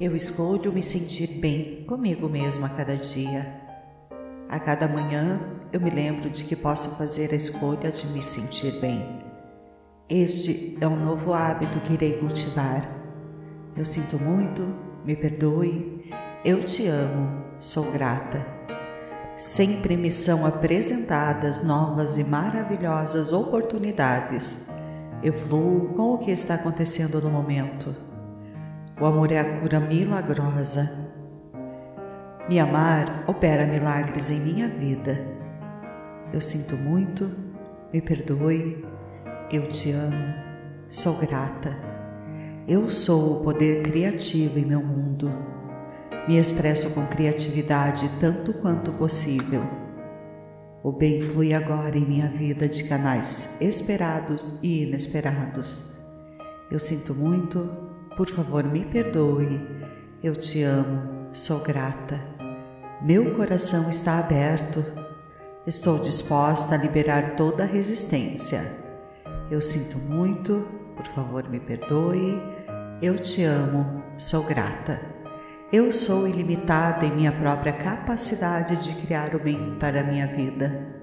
Eu escolho me sentir bem comigo mesmo a cada dia. A cada manhã eu me lembro de que posso fazer a escolha de me sentir bem. Este é um novo hábito que irei cultivar. Eu sinto muito, me perdoe, eu te amo, sou grata. Sempre me são apresentadas novas e maravilhosas oportunidades. Eu fluo com o que está acontecendo no momento. O amor é a cura milagrosa. Me amar opera milagres em minha vida. Eu sinto muito, me perdoe, eu te amo, sou grata. Eu sou o poder criativo em meu mundo. Me expresso com criatividade tanto quanto possível. O bem flui agora em minha vida de canais esperados e inesperados. Eu sinto muito, por favor me perdoe. Eu te amo, sou grata. Meu coração está aberto. Estou disposta a liberar toda resistência. Eu sinto muito, por favor me perdoe. Eu te amo, sou grata. Eu sou ilimitada em minha própria capacidade de criar o bem para a minha vida.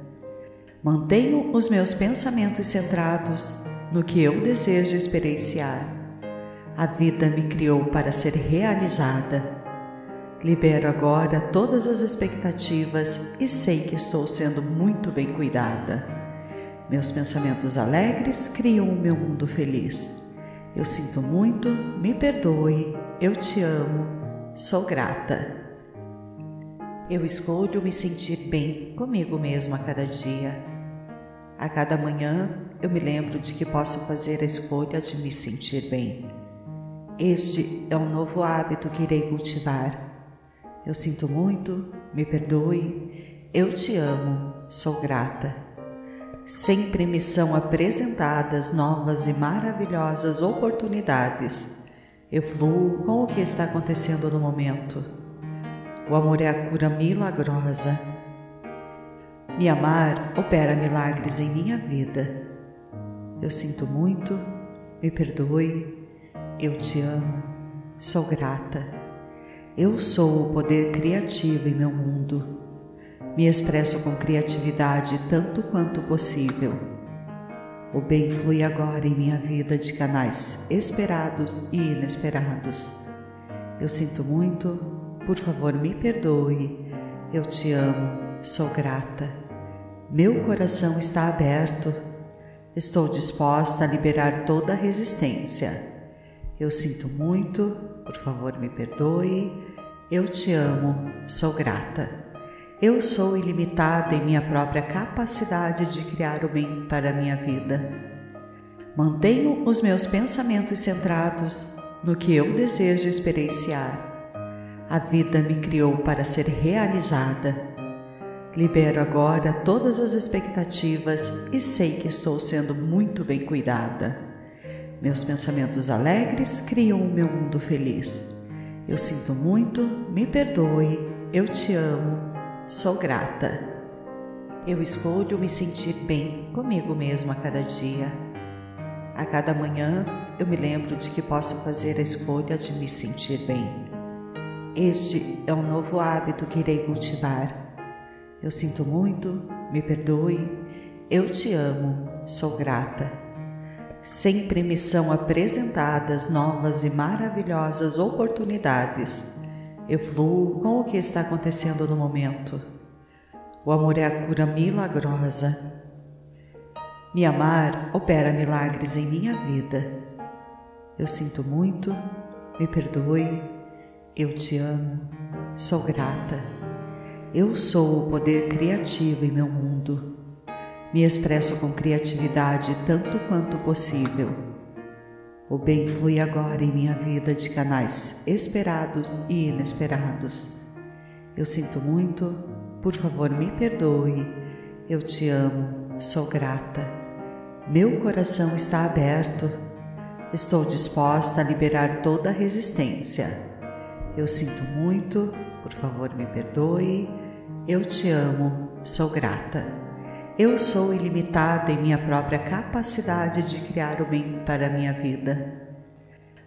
Mantenho os meus pensamentos centrados no que eu desejo experienciar. A vida me criou para ser realizada. Libero agora todas as expectativas e sei que estou sendo muito bem cuidada. Meus pensamentos alegres criam o meu mundo feliz. Eu sinto muito, me perdoe, eu te amo Sou grata. Eu escolho me sentir bem comigo mesmo a cada dia. A cada manhã eu me lembro de que posso fazer a escolha de me sentir bem. Este é um novo hábito que irei cultivar. Eu sinto muito, me perdoe, eu te amo, sou grata. Sempre me são apresentadas novas e maravilhosas oportunidades eu fluo com o que está acontecendo no momento. O amor é a cura milagrosa. Me amar opera milagres em minha vida. Eu sinto muito, me perdoe, eu te amo, sou grata. Eu sou o poder criativo em meu mundo. Me expresso com criatividade tanto quanto possível o bem flui agora em minha vida de canais esperados e inesperados. Eu sinto muito, por favor me perdoe. Eu te amo, sou grata. Meu coração está aberto. Estou disposta a liberar toda a resistência. Eu sinto muito, por favor me perdoe. Eu te amo, sou grata. Eu sou ilimitada em minha própria capacidade de criar o bem para a minha vida. Mantenho os meus pensamentos centrados no que eu desejo experienciar. A vida me criou para ser realizada. Libero agora todas as expectativas e sei que estou sendo muito bem cuidada. Meus pensamentos alegres criam o meu mundo feliz. Eu sinto muito, me perdoe, eu te amo Sou grata. Eu escolho me sentir bem comigo mesmo a cada dia. A cada manhã eu me lembro de que posso fazer a escolha de me sentir bem. Este é um novo hábito que irei cultivar. Eu sinto muito, me perdoe, eu te amo, sou grata. Sempre me são apresentadas novas e maravilhosas oportunidades eu fluo com o que está acontecendo no momento. O amor é a cura milagrosa. Me amar opera milagres em minha vida. Eu sinto muito, me perdoe, eu te amo, sou grata. Eu sou o poder criativo em meu mundo. Me expresso com criatividade tanto quanto possível o bem flui agora em minha vida de canais esperados e inesperados. Eu sinto muito, por favor me perdoe. Eu te amo, sou grata. Meu coração está aberto. Estou disposta a liberar toda a resistência. Eu sinto muito, por favor me perdoe. Eu te amo, sou grata. Eu sou ilimitada em minha própria capacidade de criar o bem para a minha vida.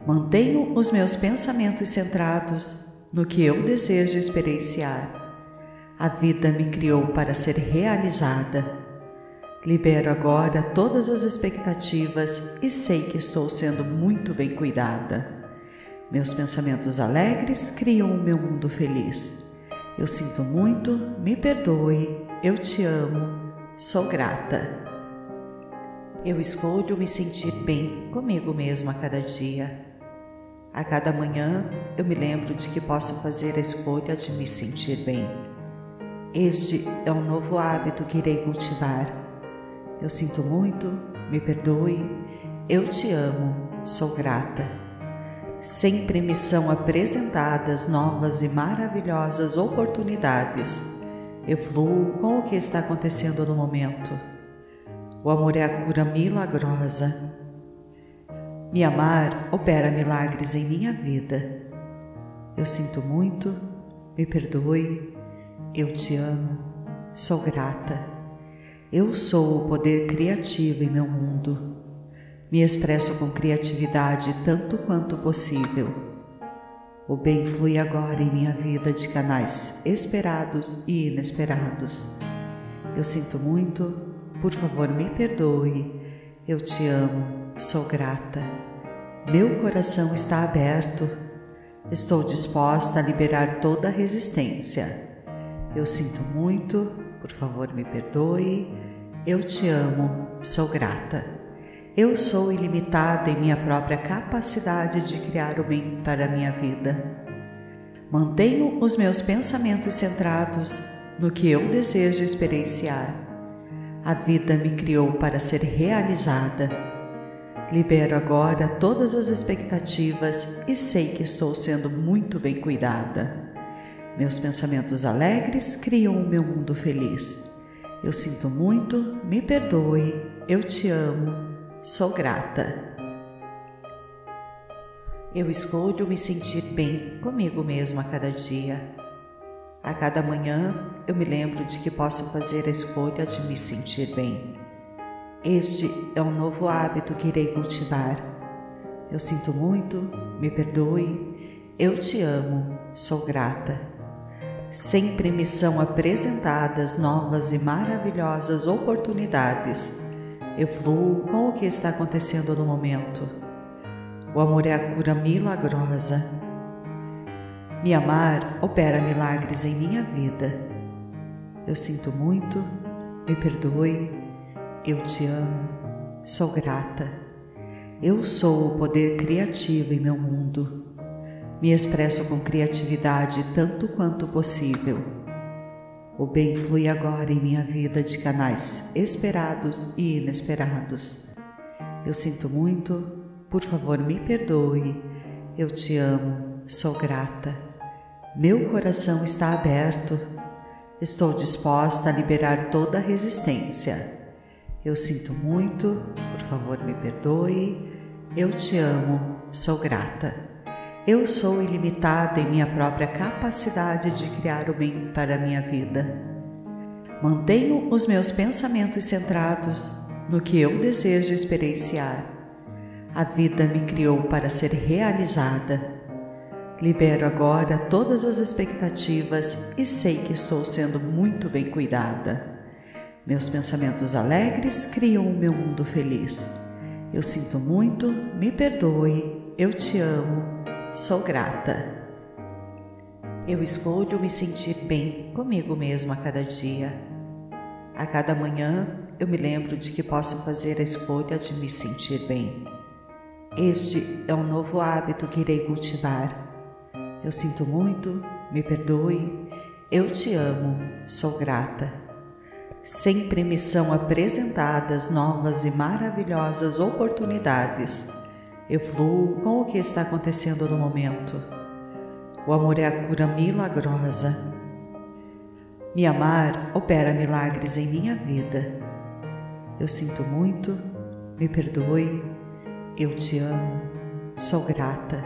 Mantenho os meus pensamentos centrados no que eu desejo experienciar. A vida me criou para ser realizada. Libero agora todas as expectativas e sei que estou sendo muito bem cuidada. Meus pensamentos alegres criam o meu mundo feliz. Eu sinto muito, me perdoe, eu te amo, sou grata. Eu escolho me sentir bem comigo mesmo a cada dia. A cada manhã eu me lembro de que posso fazer a escolha de me sentir bem. Este é um novo hábito que irei cultivar. Eu sinto muito, me perdoe, eu te amo, sou grata. Sempre me são apresentadas novas e maravilhosas oportunidades. Eu fluo com o que está acontecendo no momento. O amor é a cura milagrosa. Me amar opera milagres em minha vida. Eu sinto muito, me perdoe, eu te amo, sou grata. Eu sou o poder criativo em meu mundo. Me expresso com criatividade tanto quanto possível. O bem flui agora em minha vida de canais esperados e inesperados. Eu sinto muito, por favor me perdoe. Eu te amo, sou grata. Meu coração está aberto. Estou disposta a liberar toda a resistência. Eu sinto muito, por favor me perdoe. Eu te amo, sou grata. Eu sou ilimitada em minha própria capacidade de criar o bem para a minha vida. Mantenho os meus pensamentos centrados no que eu desejo experienciar. A vida me criou para ser realizada. Libero agora todas as expectativas e sei que estou sendo muito bem cuidada. Meus pensamentos alegres criam o meu mundo feliz. Eu sinto muito, me perdoe, eu te amo, Sou grata. Eu escolho me sentir bem comigo mesmo a cada dia. A cada manhã eu me lembro de que posso fazer a escolha de me sentir bem. Este é um novo hábito que irei cultivar. Eu sinto muito, me perdoe, eu te amo, sou grata. Sempre me são apresentadas novas e maravilhosas oportunidades eu fluo com o que está acontecendo no momento. O amor é a cura milagrosa. Me amar opera milagres em minha vida. Eu sinto muito, me perdoe, eu te amo, sou grata. Eu sou o poder criativo em meu mundo. Me expresso com criatividade tanto quanto possível. O bem flui agora em minha vida de canais esperados e inesperados. Eu sinto muito, por favor me perdoe. Eu te amo, sou grata. Meu coração está aberto. Estou disposta a liberar toda a resistência. Eu sinto muito, por favor me perdoe. Eu te amo, sou grata. Eu sou ilimitada em minha própria capacidade de criar o bem para a minha vida. Mantenho os meus pensamentos centrados no que eu desejo experienciar. A vida me criou para ser realizada. Libero agora todas as expectativas e sei que estou sendo muito bem cuidada. Meus pensamentos alegres criam o meu mundo feliz. Eu sinto muito, me perdoe, eu te amo Sou grata. Eu escolho me sentir bem comigo mesmo a cada dia. A cada manhã eu me lembro de que posso fazer a escolha de me sentir bem. Este é um novo hábito que irei cultivar. Eu sinto muito, me perdoe, eu te amo, sou grata. Sempre me são apresentadas novas e maravilhosas oportunidades eu fluo com o que está acontecendo no momento. O amor é a cura milagrosa. Me amar opera milagres em minha vida. Eu sinto muito, me perdoe, eu te amo, sou grata.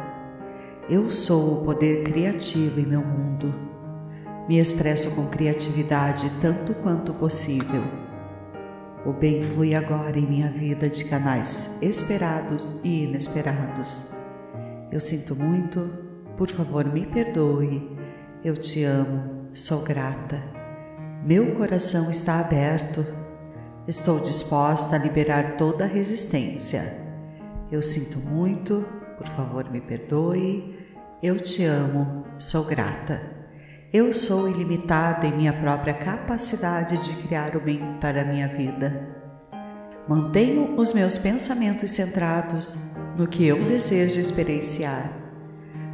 Eu sou o poder criativo em meu mundo. Me expresso com criatividade tanto quanto possível o bem flui agora em minha vida de canais esperados e inesperados. Eu sinto muito, por favor me perdoe. Eu te amo, sou grata. Meu coração está aberto. Estou disposta a liberar toda resistência. Eu sinto muito, por favor me perdoe. Eu te amo, sou grata. Eu sou ilimitada em minha própria capacidade de criar o bem para a minha vida. Mantenho os meus pensamentos centrados no que eu desejo experienciar.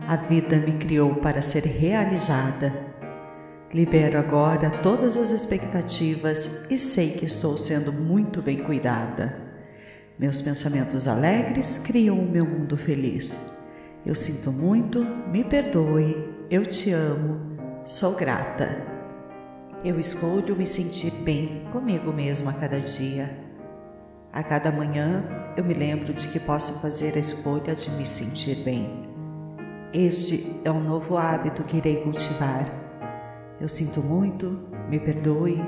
A vida me criou para ser realizada. Libero agora todas as expectativas e sei que estou sendo muito bem cuidada. Meus pensamentos alegres criam o meu mundo feliz. Eu sinto muito, me perdoe, eu te amo, sou grata. Eu escolho me sentir bem comigo mesmo a cada dia. A cada manhã eu me lembro de que posso fazer a escolha de me sentir bem. Este é um novo hábito que irei cultivar. Eu sinto muito, me perdoe,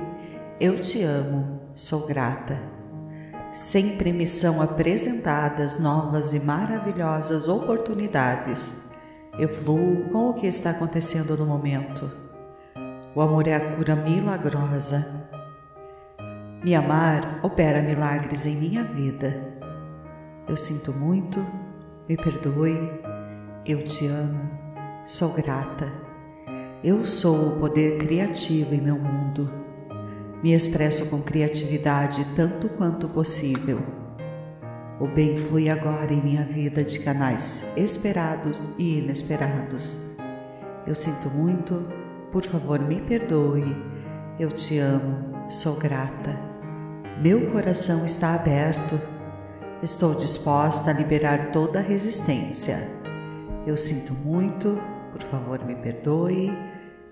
eu te amo, sou grata. Sempre me são apresentadas novas e maravilhosas oportunidades. Eu fluo com o que está acontecendo no momento. O amor é a cura milagrosa. Me amar opera milagres em minha vida. Eu sinto muito, me perdoe, eu te amo, sou grata. Eu sou o poder criativo em meu mundo. Me expresso com criatividade tanto quanto possível. O bem flui agora em minha vida de canais esperados e inesperados. Eu sinto muito, por favor me perdoe. Eu te amo, sou grata. Meu coração está aberto. Estou disposta a liberar toda a resistência. Eu sinto muito, por favor me perdoe.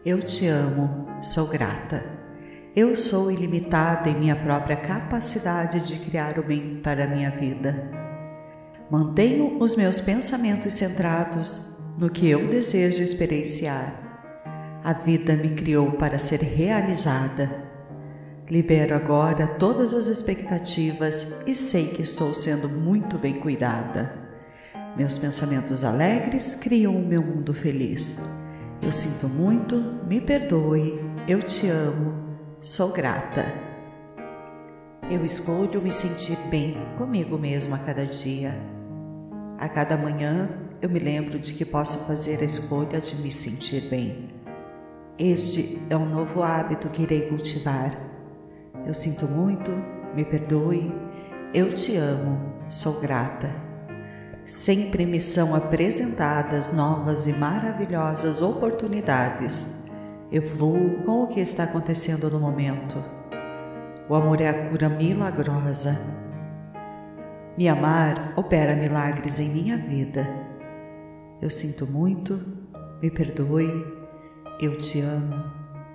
Eu te amo, sou grata. Eu sou ilimitada em minha própria capacidade de criar o bem para a minha vida. Mantenho os meus pensamentos centrados no que eu desejo experienciar. A vida me criou para ser realizada. Libero agora todas as expectativas e sei que estou sendo muito bem cuidada. Meus pensamentos alegres criam o meu mundo feliz. Eu sinto muito, me perdoe, eu te amo Sou grata. Eu escolho me sentir bem comigo mesmo a cada dia. A cada manhã eu me lembro de que posso fazer a escolha de me sentir bem. Este é um novo hábito que irei cultivar. Eu sinto muito, me perdoe, eu te amo, sou grata. Sempre me são apresentadas novas e maravilhosas oportunidades eu fluo com o que está acontecendo no momento. O amor é a cura milagrosa. Me amar opera milagres em minha vida. Eu sinto muito, me perdoe, eu te amo,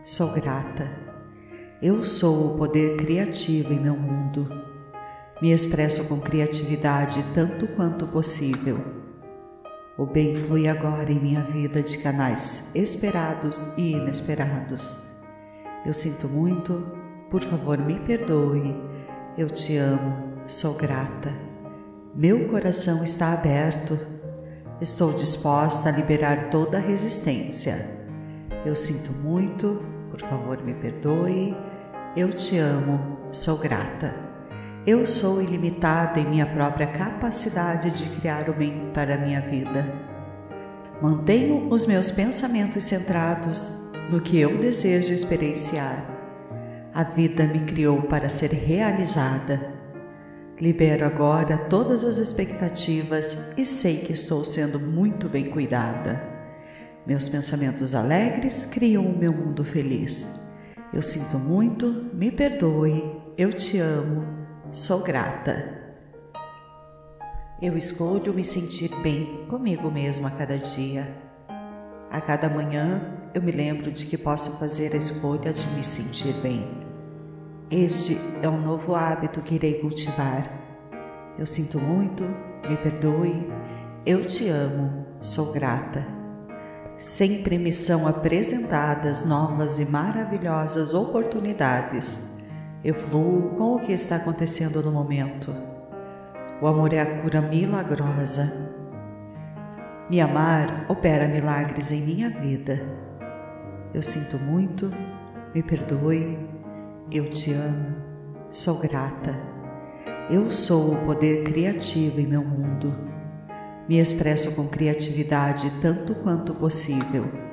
sou grata. Eu sou o poder criativo em meu mundo. Me expresso com criatividade tanto quanto possível o bem flui agora em minha vida de canais esperados e inesperados. Eu sinto muito, por favor me perdoe. Eu te amo, sou grata. Meu coração está aberto. Estou disposta a liberar toda resistência. Eu sinto muito, por favor me perdoe. Eu te amo, sou grata. Eu sou ilimitada em minha própria capacidade de criar o bem para a minha vida. Mantenho os meus pensamentos centrados no que eu desejo experienciar. A vida me criou para ser realizada. Libero agora todas as expectativas e sei que estou sendo muito bem cuidada. Meus pensamentos alegres criam o meu mundo feliz. Eu sinto muito, me perdoe, eu te amo Sou grata. Eu escolho me sentir bem comigo mesmo a cada dia. A cada manhã eu me lembro de que posso fazer a escolha de me sentir bem. Este é um novo hábito que irei cultivar. Eu sinto muito, me perdoe, eu te amo, sou grata. Sempre me são apresentadas novas e maravilhosas oportunidades eu fluo com o que está acontecendo no momento. O amor é a cura milagrosa. Me amar opera milagres em minha vida. Eu sinto muito, me perdoe, eu te amo, sou grata. Eu sou o poder criativo em meu mundo. Me expresso com criatividade tanto quanto possível.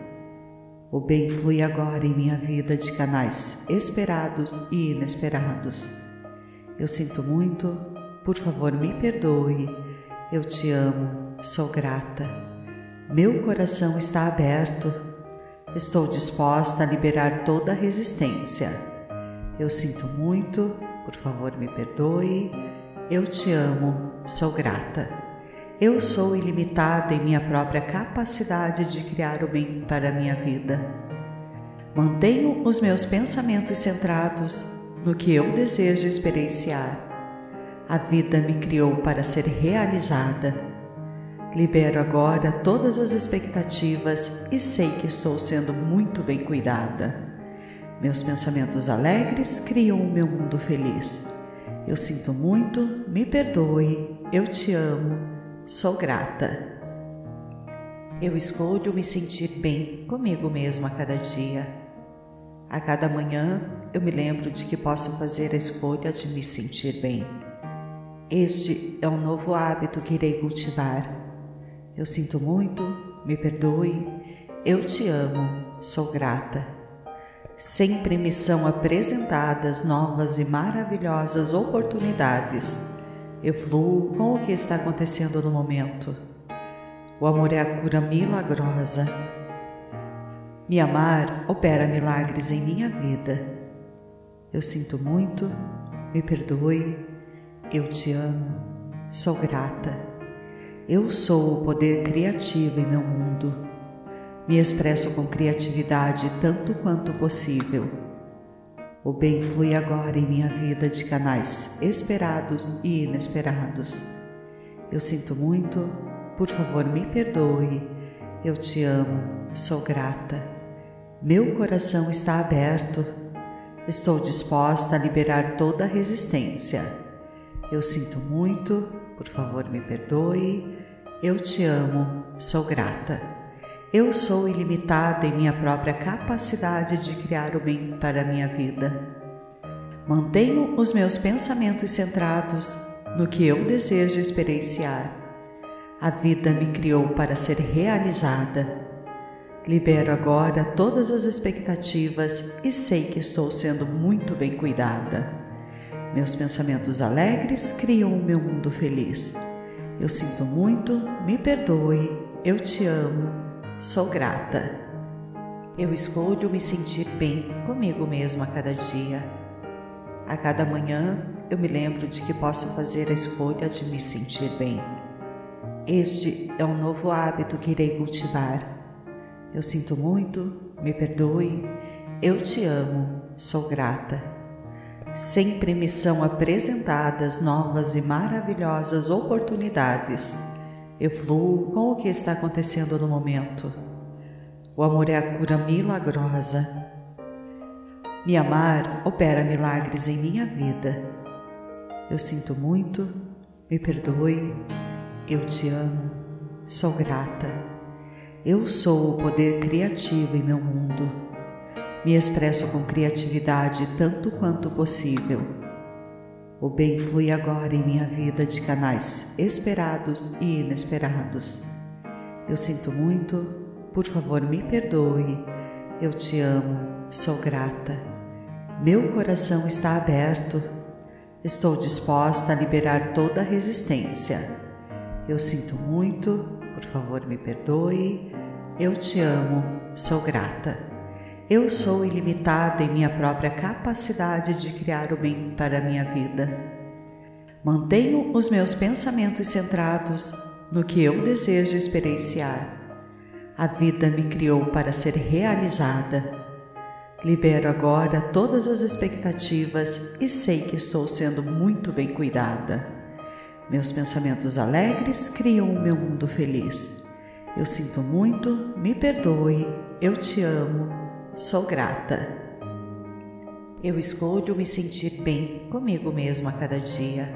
O bem flui agora em minha vida de canais esperados e inesperados. Eu sinto muito, por favor me perdoe, eu te amo, sou grata. Meu coração está aberto. Estou disposta a liberar toda resistência. Eu sinto muito, por favor me perdoe. Eu te amo, sou grata. Eu sou ilimitada em minha própria capacidade de criar o bem para a minha vida. Mantenho os meus pensamentos centrados no que eu desejo experienciar. A vida me criou para ser realizada Libero agora todas as expectativas e sei que estou sendo muito bem cuidada. Meus pensamentos alegres criam o meu mundo feliz. Eu sinto muito, me perdoe, eu te amo, sou grata. Eu escolho me sentir bem comigo mesmo a cada dia. A cada manhã eu me lembro de que posso fazer a escolha de me sentir bem. Este é um novo hábito que irei cultivar eu sinto muito, me perdoe, eu te amo, sou grata. Sempre me são apresentadas novas e maravilhosas oportunidades. Eu fluo com o que está acontecendo no momento. O amor é a cura milagrosa. Me amar opera milagres em minha vida. Eu sinto muito, me perdoe, eu te amo, sou grata. Eu sou o poder criativo em meu mundo. Me expresso com criatividade tanto quanto possível. O bem flui agora em minha vida de canais esperados e inesperados. Eu sinto muito, por favor me perdoe. Eu te amo, sou grata. Meu coração está aberto. Estou disposta a liberar toda a resistência. Eu sinto muito, por favor me perdoe. Eu te amo, sou grata. Eu sou ilimitada em minha própria capacidade de criar o bem para a minha vida. Mantenho os meus pensamentos centrados no que eu desejo experienciar. A vida me criou para ser realizada. Libero agora todas as expectativas e sei que estou sendo muito bem cuidada. Meus pensamentos alegres criam o meu mundo feliz. Eu sinto muito, me perdoe, eu te amo, sou grata. Eu escolho me sentir bem comigo mesmo a cada dia. A cada manhã eu me lembro de que posso fazer a escolha de me sentir bem. Este é um novo hábito que irei cultivar. Eu sinto muito, me perdoe, eu te amo, sou grata. Sempre me são apresentadas novas e maravilhosas oportunidades. Eu fluo com o que está acontecendo no momento. O amor é a cura milagrosa. Me amar opera milagres em minha vida. Eu sinto muito, me perdoe, eu te amo, sou grata. Eu sou o poder criativo em meu mundo. Me expresso com criatividade tanto quanto possível. O bem flui agora em minha vida de canais esperados e inesperados. Eu sinto muito, por favor me perdoe. Eu te amo, sou grata. Meu coração está aberto. Estou disposta a liberar toda resistência. Eu sinto muito, por favor me perdoe. Eu te amo, sou grata. Eu sou ilimitada em minha própria capacidade de criar o bem para a minha vida. Mantenho os meus pensamentos centrados no que eu desejo experienciar. A vida me criou para ser realizada. Libero agora todas as expectativas e sei que estou sendo muito bem cuidada. Meus pensamentos alegres criam o meu mundo feliz. Eu sinto muito, me perdoe, eu te amo Sou grata. Eu escolho me sentir bem comigo mesmo a cada dia.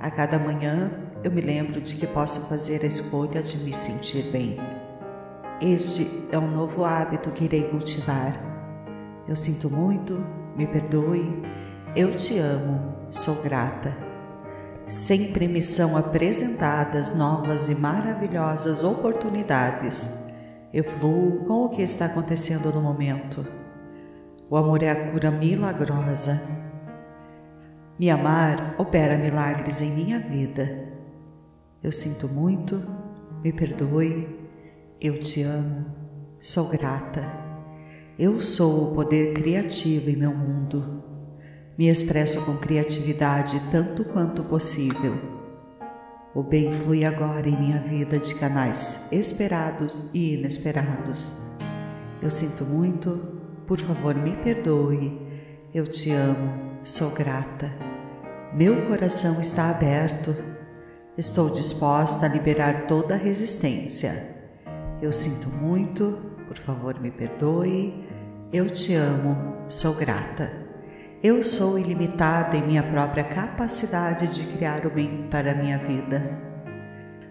A cada manhã eu me lembro de que posso fazer a escolha de me sentir bem. Este é um novo hábito que irei cultivar. Eu sinto muito, me perdoe, eu te amo, sou grata. Sempre me são apresentadas novas e maravilhosas oportunidades. Eu fluo com o que está acontecendo no momento. O amor é a cura milagrosa. Me amar opera milagres em minha vida. Eu sinto muito, me perdoe, eu te amo, sou grata. Eu sou o poder criativo em meu mundo. Me expresso com criatividade tanto quanto possível. O bem flui agora em minha vida de canais esperados e inesperados. Eu sinto muito, por favor me perdoe. Eu te amo, sou grata. Meu coração está aberto. Estou disposta a liberar toda a resistência. Eu sinto muito, por favor me perdoe. Eu te amo, sou grata. Eu sou ilimitada em minha própria capacidade de criar o bem para a minha vida.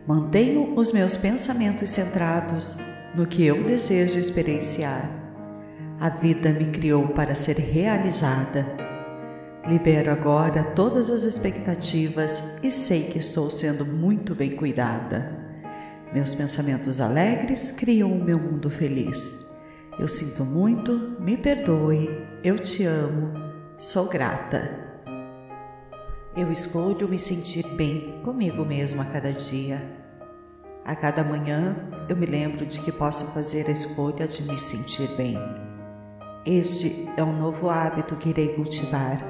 Mantenho os meus pensamentos centrados no que eu desejo experienciar. A vida me criou para ser realizada. Libero agora todas as expectativas e sei que estou sendo muito bem cuidada. Meus pensamentos alegres criam o meu mundo feliz. Eu sinto muito, me perdoe, eu te amo Sou grata. Eu escolho me sentir bem comigo mesmo a cada dia. A cada manhã eu me lembro de que posso fazer a escolha de me sentir bem. Este é um novo hábito que irei cultivar.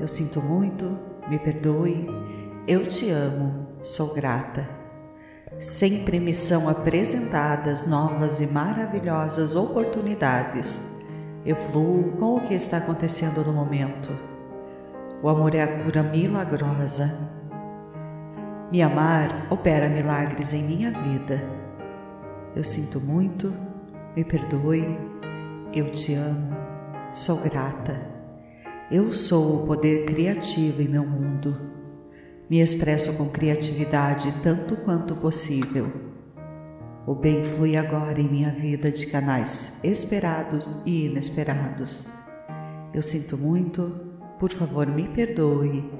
Eu sinto muito, me perdoe, eu te amo, sou grata. Sempre me são apresentadas novas e maravilhosas oportunidades eu com o que está acontecendo no momento. O amor é a cura milagrosa. Me amar opera milagres em minha vida. Eu sinto muito, me perdoe, eu te amo, sou grata. Eu sou o poder criativo em meu mundo. Me expresso com criatividade tanto quanto possível o bem flui agora em minha vida de canais esperados e inesperados. Eu sinto muito, por favor me perdoe.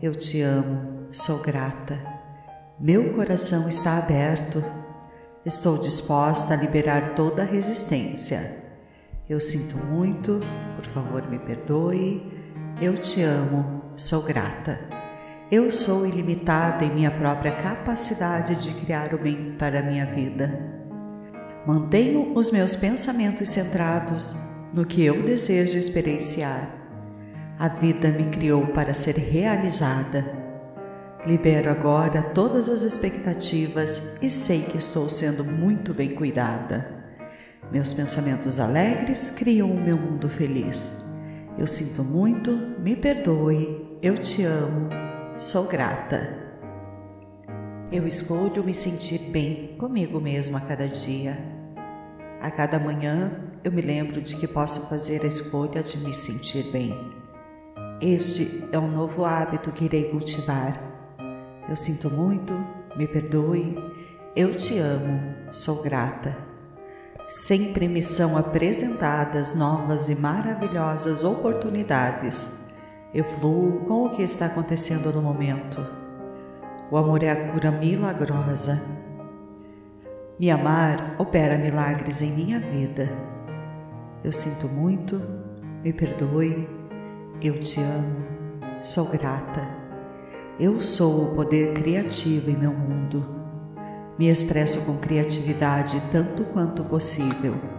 Eu te amo, sou grata. Meu coração está aberto. Estou disposta a liberar toda resistência. Eu sinto muito, por favor me perdoe. Eu te amo, sou grata. Eu sou ilimitada em minha própria capacidade de criar o bem para a minha vida. Mantenho os meus pensamentos centrados no que eu desejo experienciar. A vida me criou para ser realizada. Libero agora todas as expectativas e sei que estou sendo muito bem cuidada. Meus pensamentos alegres criam o meu mundo feliz. Eu sinto muito, me perdoe, eu te amo Sou grata. Eu escolho me sentir bem comigo mesmo a cada dia. A cada manhã eu me lembro de que posso fazer a escolha de me sentir bem. Este é um novo hábito que irei cultivar. Eu sinto muito, me perdoe, eu te amo, sou grata. Sempre me são apresentadas novas e maravilhosas oportunidades eu fluo com o que está acontecendo no momento. O amor é a cura milagrosa. Me amar opera milagres em minha vida. Eu sinto muito, me perdoe, eu te amo, sou grata. Eu sou o poder criativo em meu mundo. Me expresso com criatividade tanto quanto possível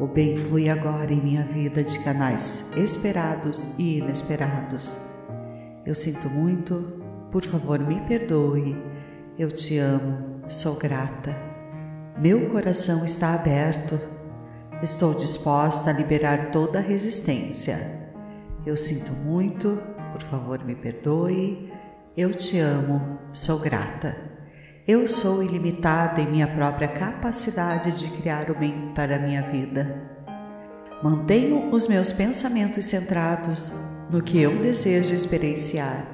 o bem flui agora em minha vida de canais esperados e inesperados. Eu sinto muito, por favor me perdoe. Eu te amo, sou grata. Meu coração está aberto. Estou disposta a liberar toda resistência. Eu sinto muito, por favor me perdoe. Eu te amo, sou grata. Eu sou ilimitada em minha própria capacidade de criar o bem para a minha vida. Mantenho os meus pensamentos centrados no que eu desejo experienciar.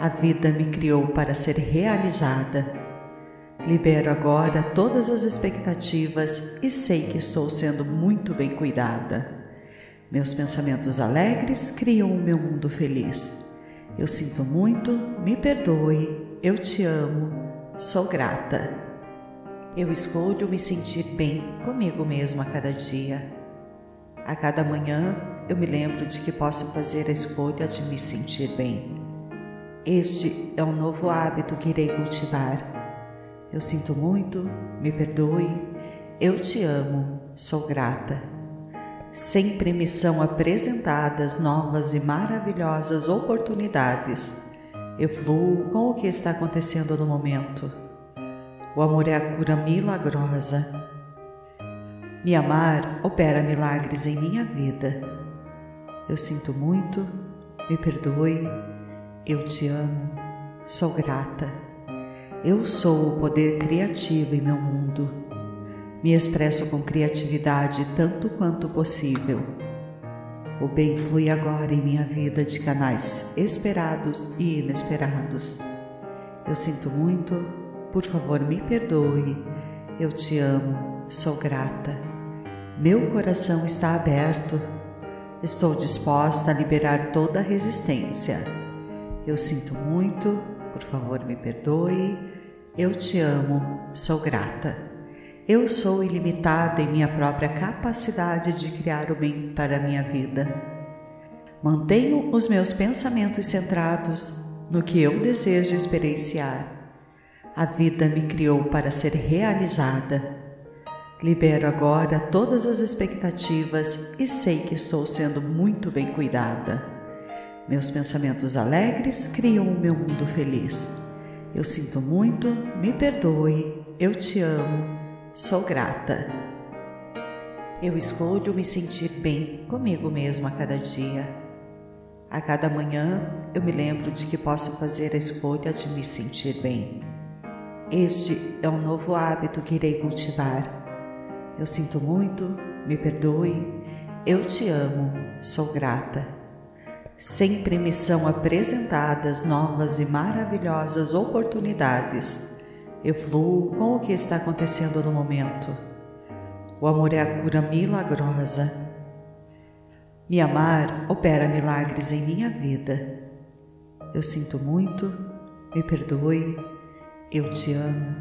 A vida me criou para ser realizada. Libero agora todas as expectativas e sei que estou sendo muito bem cuidada. Meus pensamentos alegres criam o meu mundo feliz. Eu sinto muito, me perdoe, eu te amo, sou grata. Eu escolho me sentir bem comigo mesmo a cada dia. A cada manhã eu me lembro de que posso fazer a escolha de me sentir bem. Este é um novo hábito que irei cultivar. Eu sinto muito, me perdoe, eu te amo, sou grata. Sempre me são apresentadas novas e maravilhosas oportunidades. Eu fluo com o que está acontecendo no momento. O amor é a cura milagrosa. Me amar opera milagres em minha vida. Eu sinto muito, me perdoe, eu te amo, sou grata. Eu sou o poder criativo em meu mundo. Me expresso com criatividade tanto quanto possível. O bem flui agora em minha vida de canais esperados e inesperados. Eu sinto muito, por favor me perdoe. Eu te amo, sou grata. Meu coração está aberto. Estou disposta a liberar toda resistência. Eu sinto muito, por favor me perdoe. Eu te amo, sou grata. Eu sou ilimitada em minha própria capacidade de criar o bem para a minha vida. Mantenho os meus pensamentos centrados no que eu desejo experienciar. A vida me criou para ser realizada. Libero agora todas as expectativas e sei que estou sendo muito bem cuidada. Meus pensamentos alegres criam o meu mundo feliz. Eu sinto muito, me perdoe, eu te amo Sou grata. Eu escolho me sentir bem comigo mesmo a cada dia. A cada manhã eu me lembro de que posso fazer a escolha de me sentir bem. Este é um novo hábito que irei cultivar. Eu sinto muito, me perdoe, eu te amo, sou grata. Sempre me são apresentadas novas e maravilhosas oportunidades eu fluo com o que está acontecendo no momento. O amor é a cura milagrosa. Me amar opera milagres em minha vida. Eu sinto muito, me perdoe, eu te amo,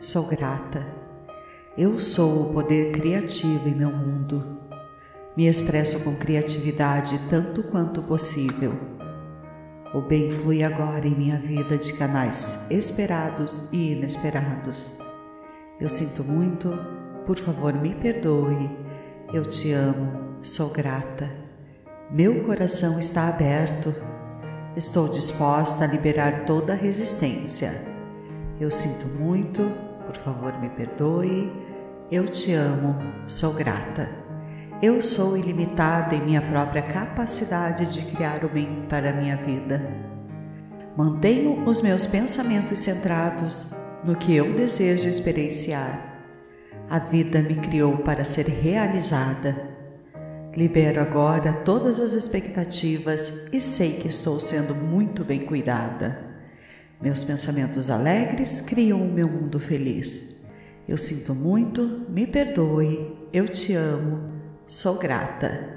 sou grata. Eu sou o poder criativo em meu mundo. Me expresso com criatividade tanto quanto possível. O bem flui agora em minha vida de canais esperados e inesperados. Eu sinto muito, por favor me perdoe. Eu te amo, sou grata. Meu coração está aberto. Estou disposta a liberar toda resistência. Eu sinto muito, por favor me perdoe. Eu te amo, sou grata. Eu sou ilimitada em minha própria capacidade de criar o bem para a minha vida. Mantenho os meus pensamentos centrados no que eu desejo experienciar. A vida me criou para ser realizada. Libero agora todas as expectativas e sei que estou sendo muito bem cuidada. Meus pensamentos alegres criam o meu mundo feliz. Eu sinto muito, me perdoe, eu te amo Sou grata.